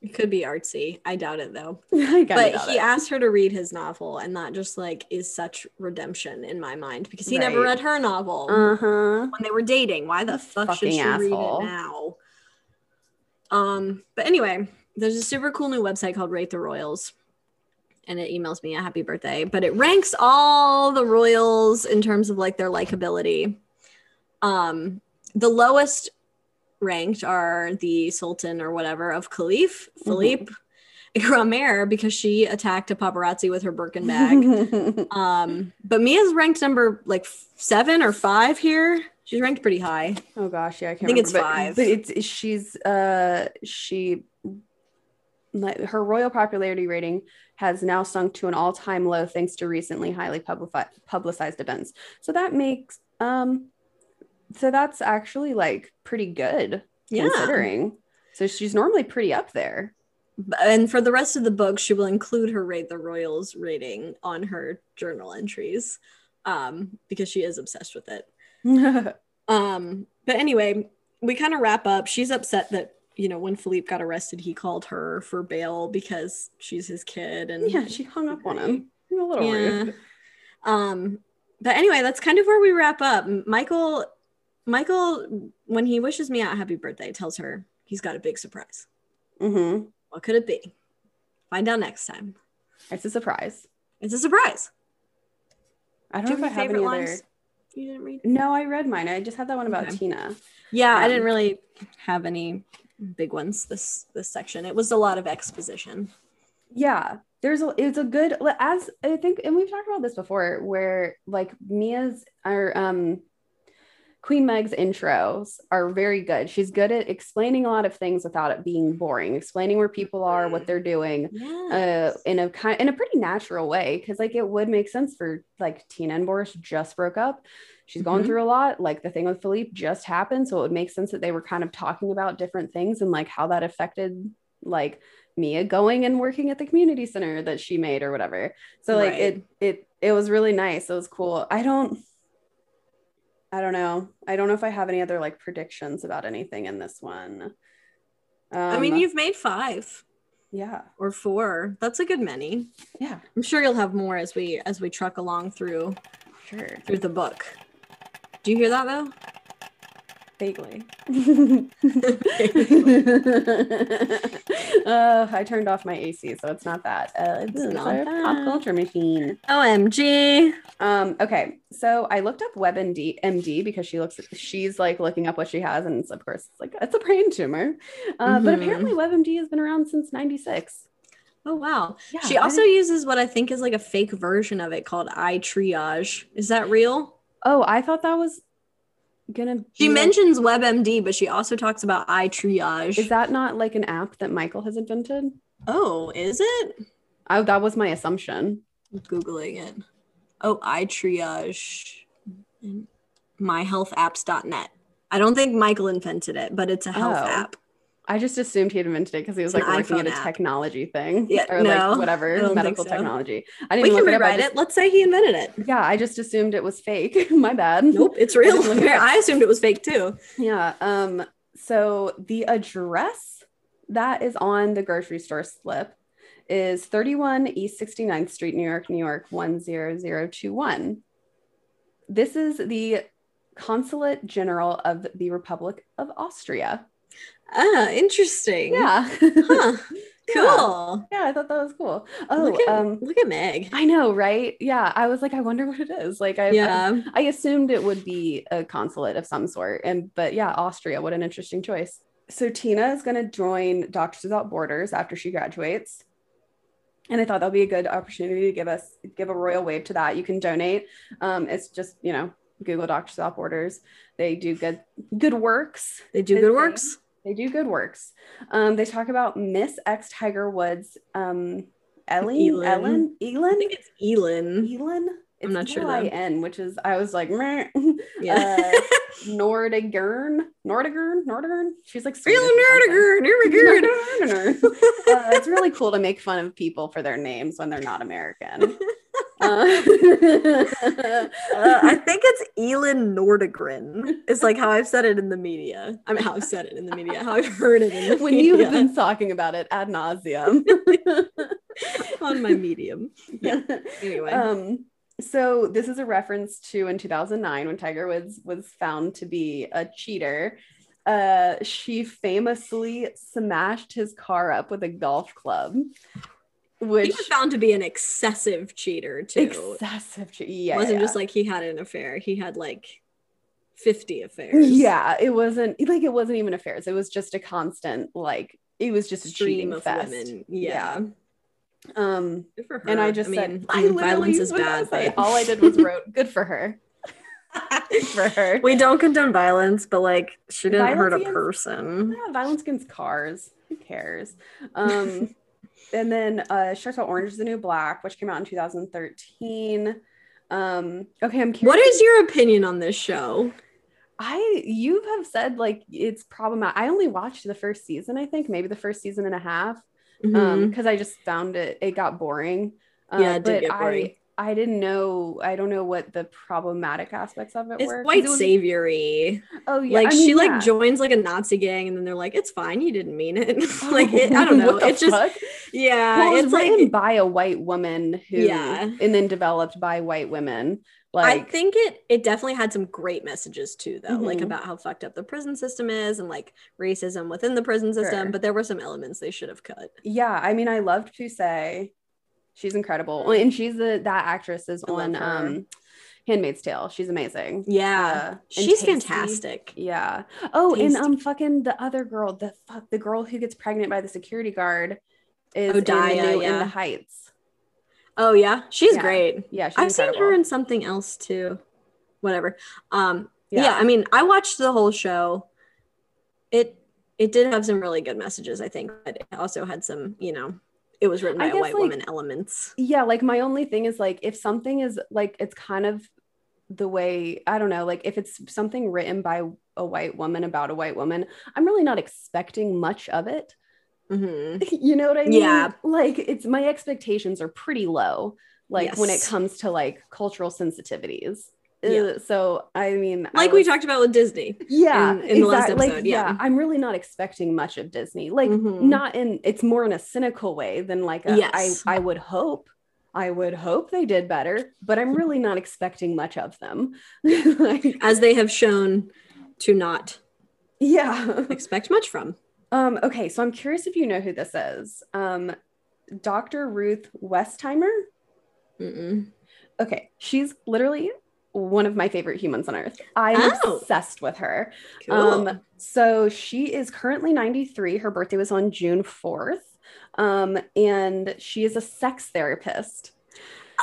It could be artsy. I doubt it though. <laughs> But doubt he it. asked her to read his novel, and that just like is such redemption in my mind because he never read her novel uh-huh when they were dating. Why the fuck should Fucking she read it now? Um, but anyway, there's a super cool new website called Rate the Royals. And it emails me a happy birthday, but it ranks all the royals in terms of like their likability. Um, the lowest ranked are the Sultan or whatever of Qalif, Philippe Grandmère, because she attacked a paparazzi with her Birkin bag. <laughs> um, but Mia's ranked number like seven or five here. She's ranked pretty high. oh gosh yeah i can't I think it's remember, but- five. but it's she's uh she her royal popularity rating has now sunk to an all-time low thanks to recently highly publici- publicized events so that makes um so that's actually like pretty good Yeah. considering So she's normally pretty up there. And for the rest of the book, she will include her rate the royals rating on her journal entries um, because she is obsessed with it. <laughs> Um, but anyway, we kind of wrap up. She's upset that you know when Philippe got arrested, he called her for bail because she's his kid, and yeah, she hung up on him. A little Yeah. rude. Um, but anyway, that's kind of where we wrap up. Michael, Michael, when he wishes me out happy birthday, tells her he's got a big surprise. Mm-hmm. What could it be? Find out next time. It's a surprise. It's a surprise. I Do don't you know if I have any any other. lines you didn't read? No, I read mine. I just had that one about Okay. Tina. Yeah, I Um, didn't really have any big ones this this section. It was a lot of exposition. Yeah, there's a it's a good as I think, and we've talked about this before, where like Mia's or um Queen Meg's intros are very good. She's good at explaining a lot of things without it being boring, explaining where people are, what they're doing, Yeah. uh, in a kind in a pretty natural way. Because like it would make sense for like Tina and Boris just broke up. She's going Mhm. through a lot. Like the thing with Philippe just happened, so it would make sense that they were kind of talking about different things and like how that affected like Mia going and working at the community center that she made or whatever. So like Right. it it it was really nice. It was cool. I don't I don't know. I don't know if I have any other like predictions about anything in this one. Um, I mean, you've made five yeah, or four. That's a good many. yeah, I'm sure you'll have more as we as we truck along through sure. through the book. Do you hear that though? Vaguely. <laughs> <laughs> uh, I turned off my AC, so it's not that. Uh, it's, not a that. pop culture machine. OMG. Um, okay, so I looked up WebMD MD because she looks she's like looking up what she has, and it's, of course it's like it's a brain tumor. Uh, But Mhm. apparently WebMD has been around since '96. Oh wow. Yeah, she also uses what I think is like a fake version of it called iTriage. Is that real? Oh, I thought that was gonna. She be like- mentions WebMD, but she also talks about iTriage. Is that not like an app that Michael has invented? oh, is it? I, that was my assumption. Googling it. Oh, iTriage. Myhealthapps.net. I don't think Michael invented it, but it's a health Oh. app. I just assumed he had invented it because he was like working at a app. technology thing <laughs> Yeah, or no, like whatever medical so. technology. I We didn't can look it rewrite just- it. Let's say he invented it. Yeah, I just assumed it was fake. <laughs> My bad. Nope, it's real. didn't look it up. <laughs> I assumed it was fake too. Yeah. Um. So the address that is on the grocery store slip is 31 East 69th Street, New York, New York 10021. This is the Consulate General of the Republic of Austria. Ah, interesting. Yeah. Huh. <laughs> Cool. Yeah, I thought that was cool. Oh, look at um, look at Meg. I know, right? Yeah, I was like, I wonder what it is. Like, I, Yeah. I, I assumed it would be a consulate of some sort, and but yeah, Austria. What an interesting choice. So Tina is going to join Doctors Without Borders after she graduates, and I thought that would be a good opportunity to give us give a royal wave to that. You can donate. Um, it's just you know Google Doctors Without Borders. They do good good works. They do Good works. They do good works. Um, they talk about Miss X Tiger Woods, um, Ellen, Elin. Ellen, I think it's Elin. Elin. It's I'm not sure, though. N, which is I was like, meh. <laughs> Yeah. uh, <laughs> Nordigern, Nordigern, Nordigern. She's like Elin something. Nerdiger, <laughs> Nerdiger. uh, it's really cool to make fun of people for their names when they're not American. Uh, I <laughs> think it's Elin Nordegren. It's like how I've said it in the media. I mean, how I've said it in the media. How I've heard it in the when media. you have been talking about it ad nauseum. <laughs> on my medium. Yeah. <laughs> Anyway, Um, so this is a reference to in 2009 when Tiger Woods was found to be a cheater. Uh, she famously smashed his car up with a golf club, he was found to be an excessive cheater too. excessive. che- Yeah, it wasn't yeah. just like he had an affair. He had like 50 affairs. yeah. It wasn't like it wasn't even affairs. It was just a constant like it was just a Stream cheating of fest. women. Yeah. Um, Good for her. and I just mean, said, I mean, literally violence is bad. but- all I did was wrote, <laughs> good for her. For <laughs> her. we don't condone violence, but like she didn't hurt a against- person. Yeah, violence against cars. Who cares? Um, and then uh, she talks about Orange is the New Black, which came out in 2013. Um, okay, I'm curious. What is your opinion on this show? I you have said like it's problematic. I only watched the first season, I think, maybe the first season and a half. Um, Mhm. because I just found it it got boring. Uh, Yeah, it did but get boring. I I didn't know I don't know what the problematic aspects of it it's were. white it was- saviory. Oh yeah. like I mean, she like joins like a Nazi gang, and then they're like, "It's fine, you didn't mean it." <laughs> like it, I don't <laughs> know. What the It just yeah, well, it's written like by a white woman who Yeah. and then developed by white women. Like, I think it it definitely had some great messages too, though, like Mhm. about how fucked up the prison system is and like racism within the prison system. Sure. But there were some elements they should have cut. yeah, I mean I loved Poussey. She's incredible. And she's the that actress is I on um Handmaid's Tale. She's amazing. Yeah, Uh, she's Taystee. fantastic. Yeah. Oh, and Taystee. um, fucking the other girl, the fuck, the girl who gets pregnant by the security guard is Oh, in, the new, in the Heights. Oh yeah, she's Yeah. great. Yeah, she's I've seen her in something else too. Whatever. Um Yeah. yeah. I mean, I watched the whole show. It it did have some really good messages, I think, but it also had some, you know, it was written by a guess, white like- woman elements. yeah, like my only thing is like if something is like it's kind of the way I don't know, like if it's something written by a white woman about a white woman, I'm really not expecting much of it. Mhm. <laughs> you know what I mean? Yeah. Like it's my expectations are pretty low, like when it comes to like cultural sensitivities. Yeah. Uh, so I mean, I Like we talked about with Disney. yeah in- in the last exact- like, episode, yeah. i'm really not expecting much of disney like Mhm. not in it's more in a cynical way than like a, Yes. I, I would hope i would hope they did better but i'm really not expecting much of them <laughs> Like, As they have shown to not yeah expect much from. um okay so i'm curious if you know who this is um dr ruth westheimer Mm-mm. okay she's literally one of my favorite humans on earth i'm Oh. obsessed with her Cool. Um, so she is currently 93. Her birthday was on June 4th. Um, and she is a sex therapist.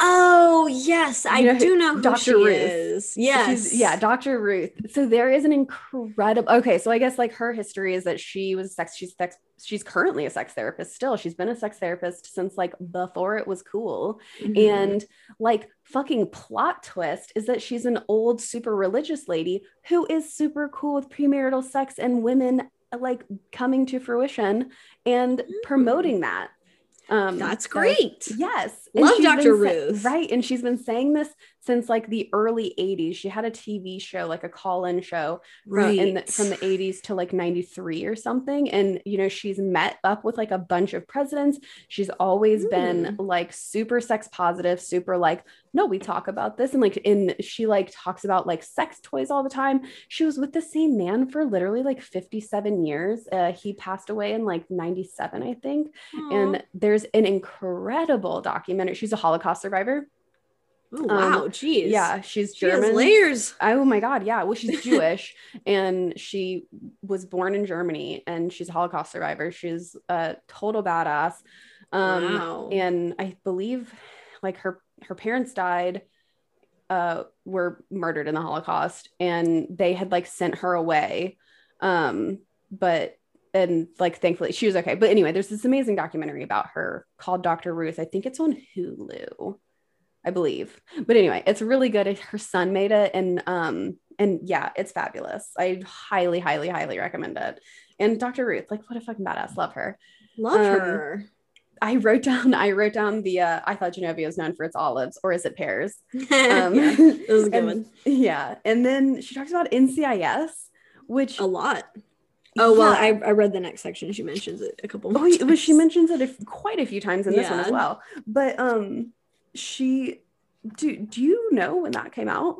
Oh yes, I You know do know who Dr. she Ruth. is. Yes. She's, yeah, Dr. Ruth. So there is an incredible okay, so I guess like her history is that she was sex, she's sex, she's currently a sex therapist still. She's been a sex therapist since like before it was cool. Mhm. And like fucking plot twist is that she's an old super religious lady who is super cool with premarital sex and women like coming to fruition and promoting that. Um That's so- great. Yes. Love Dr. sa- Ruth. right. And she's been saying this since like the early 80s. She had a TV show, like a call-in show from, in the, from the 80s to like 93 or something. And you know, she's met up with like a bunch of presidents. She's always been like super sex positive, super like, no, we talk about this. And like in she like talks about like sex toys all the time. She was with the same man for literally like 57 years. Uh, he passed away in like 97, I think and there's an incredible documentary. She's a Holocaust survivor. oh, wow, geez. Yeah, she's She German. layers. Oh my god, yeah. Well, she's <laughs> Jewish and she was born in Germany and she's a Holocaust survivor. She's a total badass. Um wow. and I believe like her her parents died uh were murdered in the Holocaust and they had like sent her away. Um but and like thankfully she was okay. But anyway, there's this amazing documentary about her called Dr. Ruth. I think it's on Hulu. I believe. But anyway, it's really good. Her son made it and um and yeah, it's fabulous. I highly highly highly recommend it. And Dr. Ruth, like what a fucking badass. Love her. Love um, her. I wrote down I wrote down the uh I thought Genovia was known for its olives or is it pears? <laughs> Um yeah, that was a good and- one. Yeah. And then she talks about NCIS, which A lot. Oh well, Yeah. I, I read the next section. She mentions it a couple. Oh, yeah, but she mentions it a, quite a few times in this one as well. But um she do do you know when that came out?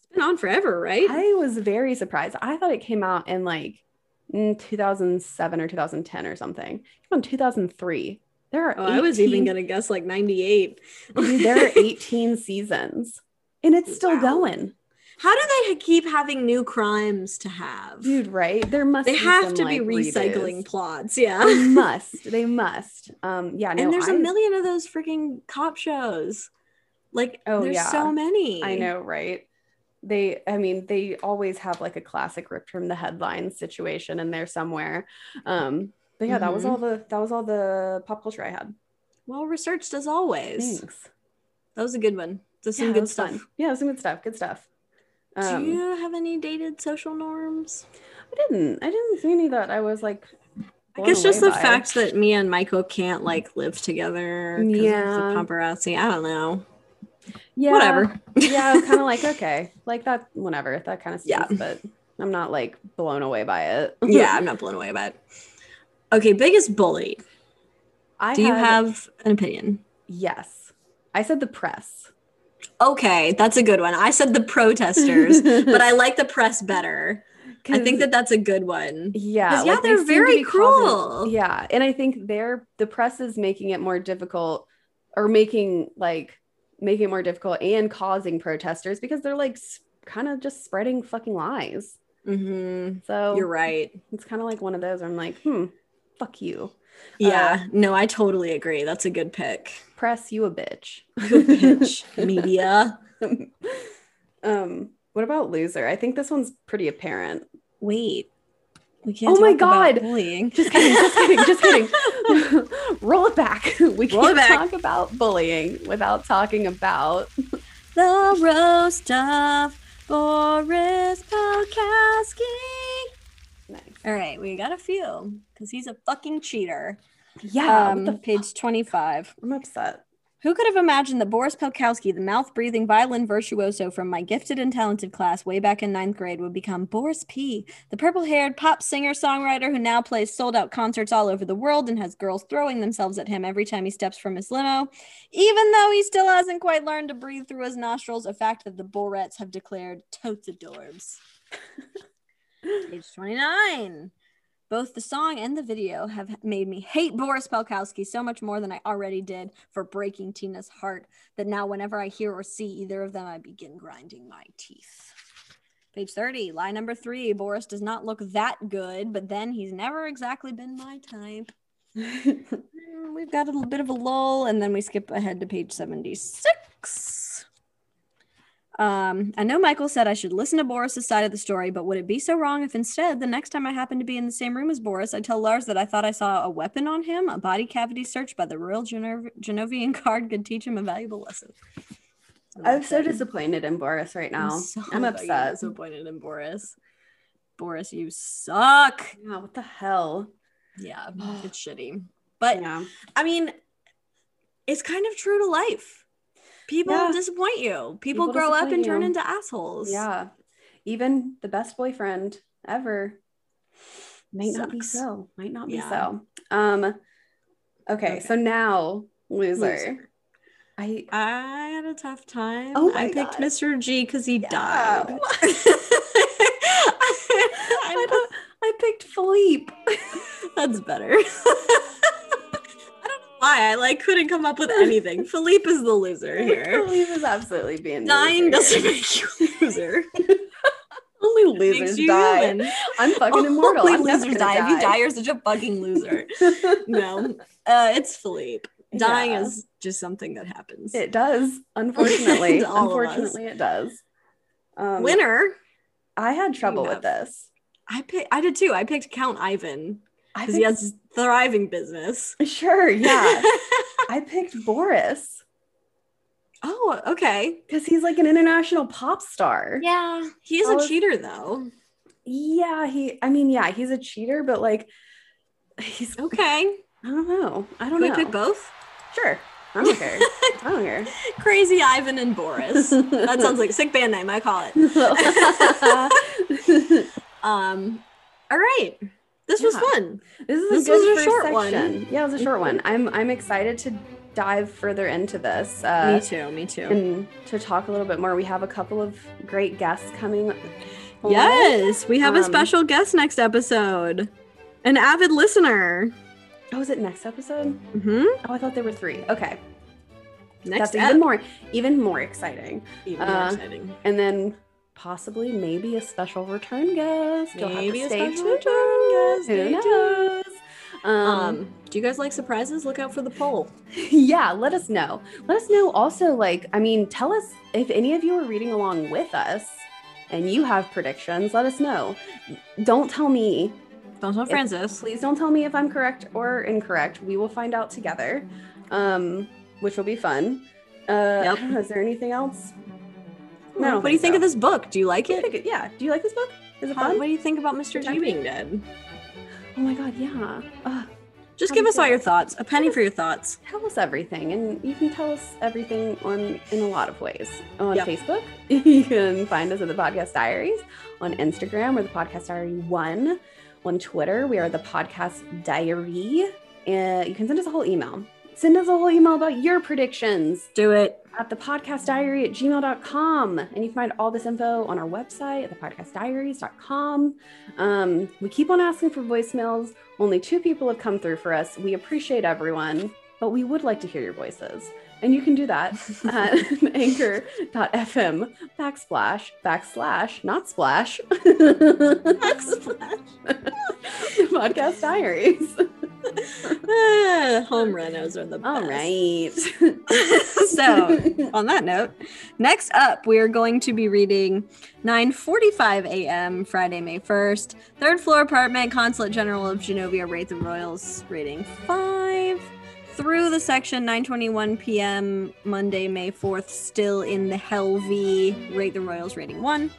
it's been on forever, right? I was very surprised. I thought it came out in like in 2007 or 2010 or something. It came out in 2003. There are oh, I was even gonna guess like ninety eight. There are <laughs> 18 seasons and it's still Wow. going. How do they keep having new crimes to have? Dude, right? There must they have to be recycling redos. plots. Yeah. They <laughs> must. They must. Um yeah, no, and there's a a million of those freaking cop shows. Like, Oh, there's yeah. so many. I know, right? They, I mean, they always have like a classic ripped from the headlines situation in there somewhere. Um, but yeah, that was Mhm. all the that was all the pop culture I had. Well researched as always. Thanks. That was a good one. That's Yeah, some that good stuff. fun. Yeah, some good stuff. Good stuff. Um, Do you have any dated social norms? I didn't. I didn't see any that I was like. I guess just the by. fact that me and Michael can't like live together. 'cause of the paparazzi. I don't know. Yeah. Whatever. yeah, I was kind of like, <laughs> okay, like that, whatever. That kind of Yeah. stuff, but I'm not like blown away by it. <laughs> yeah, I'm not blown away by it. Okay, biggest bully. I Do you have an opinion? Yes, I said the press. Okay, that's a good one. I said the protesters, but I <laughs> like the press better. I think that that's a good one. Yeah. yeah, like, they they're to very be causing- cruel. yeah, and I think they're the press is making it more difficult, or making like making it more difficult and causing protesters because they're like kind of just spreading fucking lies. hmm So You're right. It's kind of like one of those where I'm like, hmm, fuck you, Yeah, no, I totally agree. That's a good pick. press, you a bitch. Pitch, <laughs> media. um, what about loser? I think this one's pretty apparent. Wait, we can't. Oh my talk about God. bullying. Just kidding, just kidding, just kidding. <laughs> Roll it back. <laughs> We Roll can't back. talk about bullying without talking about The roast of Boris Pelkowski. All right, we got a few because he's a fucking cheater. Yeah, um, the page 25. I'm upset. Who could have imagined that Boris Pelkowski, the mouth breathing violin virtuoso from my gifted and talented class way back in ninth grade, would become Boris P., the purple haired pop singer songwriter who now plays sold out concerts all over the world and has girls throwing themselves at him every time he steps from his limo, even though he still hasn't quite learned to breathe through his nostrils, a fact that the Borettes have declared totes adorbs. <laughs> Page 29. Both the song and the video have made me hate Boris Pelkowski so much more than I already did for breaking Tina's heart that now, whenever I hear or see either of them, I begin grinding my teeth. Page 30, lie number three Boris does not look that good, but then he's never exactly been my type. <laughs> Mm, We've got a little bit of a lull, and then we skip ahead to page 76. Um, I know Michael said I should listen to Boris's side of the story, but would it be so wrong if instead, the next time I happen to be in the same room as Boris, I tell Lars that I thought I saw a weapon on him? A body cavity search by the Royal Genov- Genovian Guard could teach him a valuable lesson. I'm so disappointed in Boris right now. I'm, so I'm upset. Disappointed in Boris. Boris, you suck. Yeah, what the hell? Yeah, <sighs> it's shitty. But yeah. I mean, it's kind of true to life. People Yeah. disappoint you. People, People grow up and turn into assholes. Yeah. Even the best boyfriend ever might not be so. Might not be Yeah. so. Um okay, Okay. so now loser. Loser. I I had a tough time. Oh I picked God. Mr. G because he Yeah. died. <laughs> <laughs> I, don't- I picked Philippe. <laughs> That's better. I don't know why. I like couldn't come up with anything. <laughs> Philippe is the loser here. Philippe is absolutely being Dying doesn't make you a loser. <laughs> only losers die. human. I'm fucking immortal. Only I'm losers gonna die. If you die, you're such a fucking loser. <laughs> no, uh, it's Philippe. Dying Yeah. is just something that happens. It does, unfortunately. To all of us. unfortunately, it does. Um, Winner. I had trouble with this. I picked. I did too. I picked Count Ivan because he has a thriving business. sure, yeah. <laughs> I picked Boris oh, okay. because he's like an international pop star. Yeah, he's I a cheater though. Yeah, he. I mean, yeah, he's a cheater, but like, he's. Okay. I don't know. I don't we know. pick both? Sure. I don't care. I don't care. <laughs> Crazy Ivan and Boris. that sounds like a sick band name. I call it. <laughs> Um. All right. This was fun. This is This a good was a short one. Yeah, it was a short one. I'm I'm excited to dive further into this. Uh, me too. Me too. and to talk a little bit more. We have a couple of great guests coming. Yes, we have a Um, special guest next episode. An avid listener. Oh, is it next episode? hmm Oh, I thought there were three. Okay, Next that's ep. even more, even more exciting. Even more uh, exciting. And then possibly maybe a special return guest. You'll have to Maybe a stay special tuned. return guest. Who knows? Um, Um, do you guys like surprises? Look out for the poll. <laughs> yeah, let us know. Let us know also, like, I mean, tell us if any of you are reading along with us and you have predictions, let us know. Don't tell me. Don't tell If- Francis. Please don't tell me if I'm correct or incorrect. We will find out together, um, which will be fun. Uh, Yep. I don't know, is there anything else? I don't what do you think so. of this book? Do you like it? it- Yeah. Do you like this book? Is it How- fun? what do you think about Mr. G being dead? Oh my god, yeah. Ugh. Just give us all your thoughts. A penny for your thoughts. tell us everything and you can tell us everything on in a lot of ways on Yep. facebook <laughs> you can find us at the podcast diaries on instagram we're the podcast diary one on twitter we are the podcast diary and you can send us a whole email send us a whole email about your predictions Do it. At the podcast diary at gmail.com and you can find all this info on our website at thepodcastdiaries.com um, we keep on asking for voicemails. Only two people have come through for us. We appreciate everyone but we would like to hear your voices and you can do that at <laughs> anchor.fm backslash backslash not splash. Podcast diaries. Ah, home renos are the best. all right. <laughs> So on that note next up we are going to be reading 9.45 a.m friday may 1st third floor apartment consulate general of genovia rate the royals rating 5 through the section 9.21 p.m monday may 4th still in the helvey rate the royals rating 1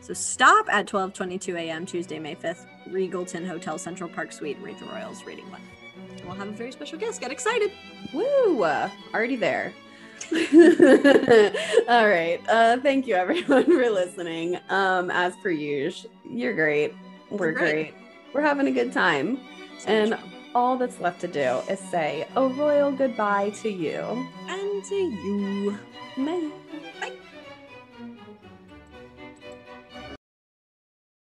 so stop at 12.22 a.m tuesday may 5th regalton hotel central park suite rate the royals rating 1 And we'll have a very special guest get excited Woo! Uh, Already there. <laughs> All right. Uh, thank you, everyone, <laughs> for listening. Um, as per usual, you're great. We're Great. great. We're having a good time. So And. All that's left to do is say a royal goodbye to you. and to you. Bye.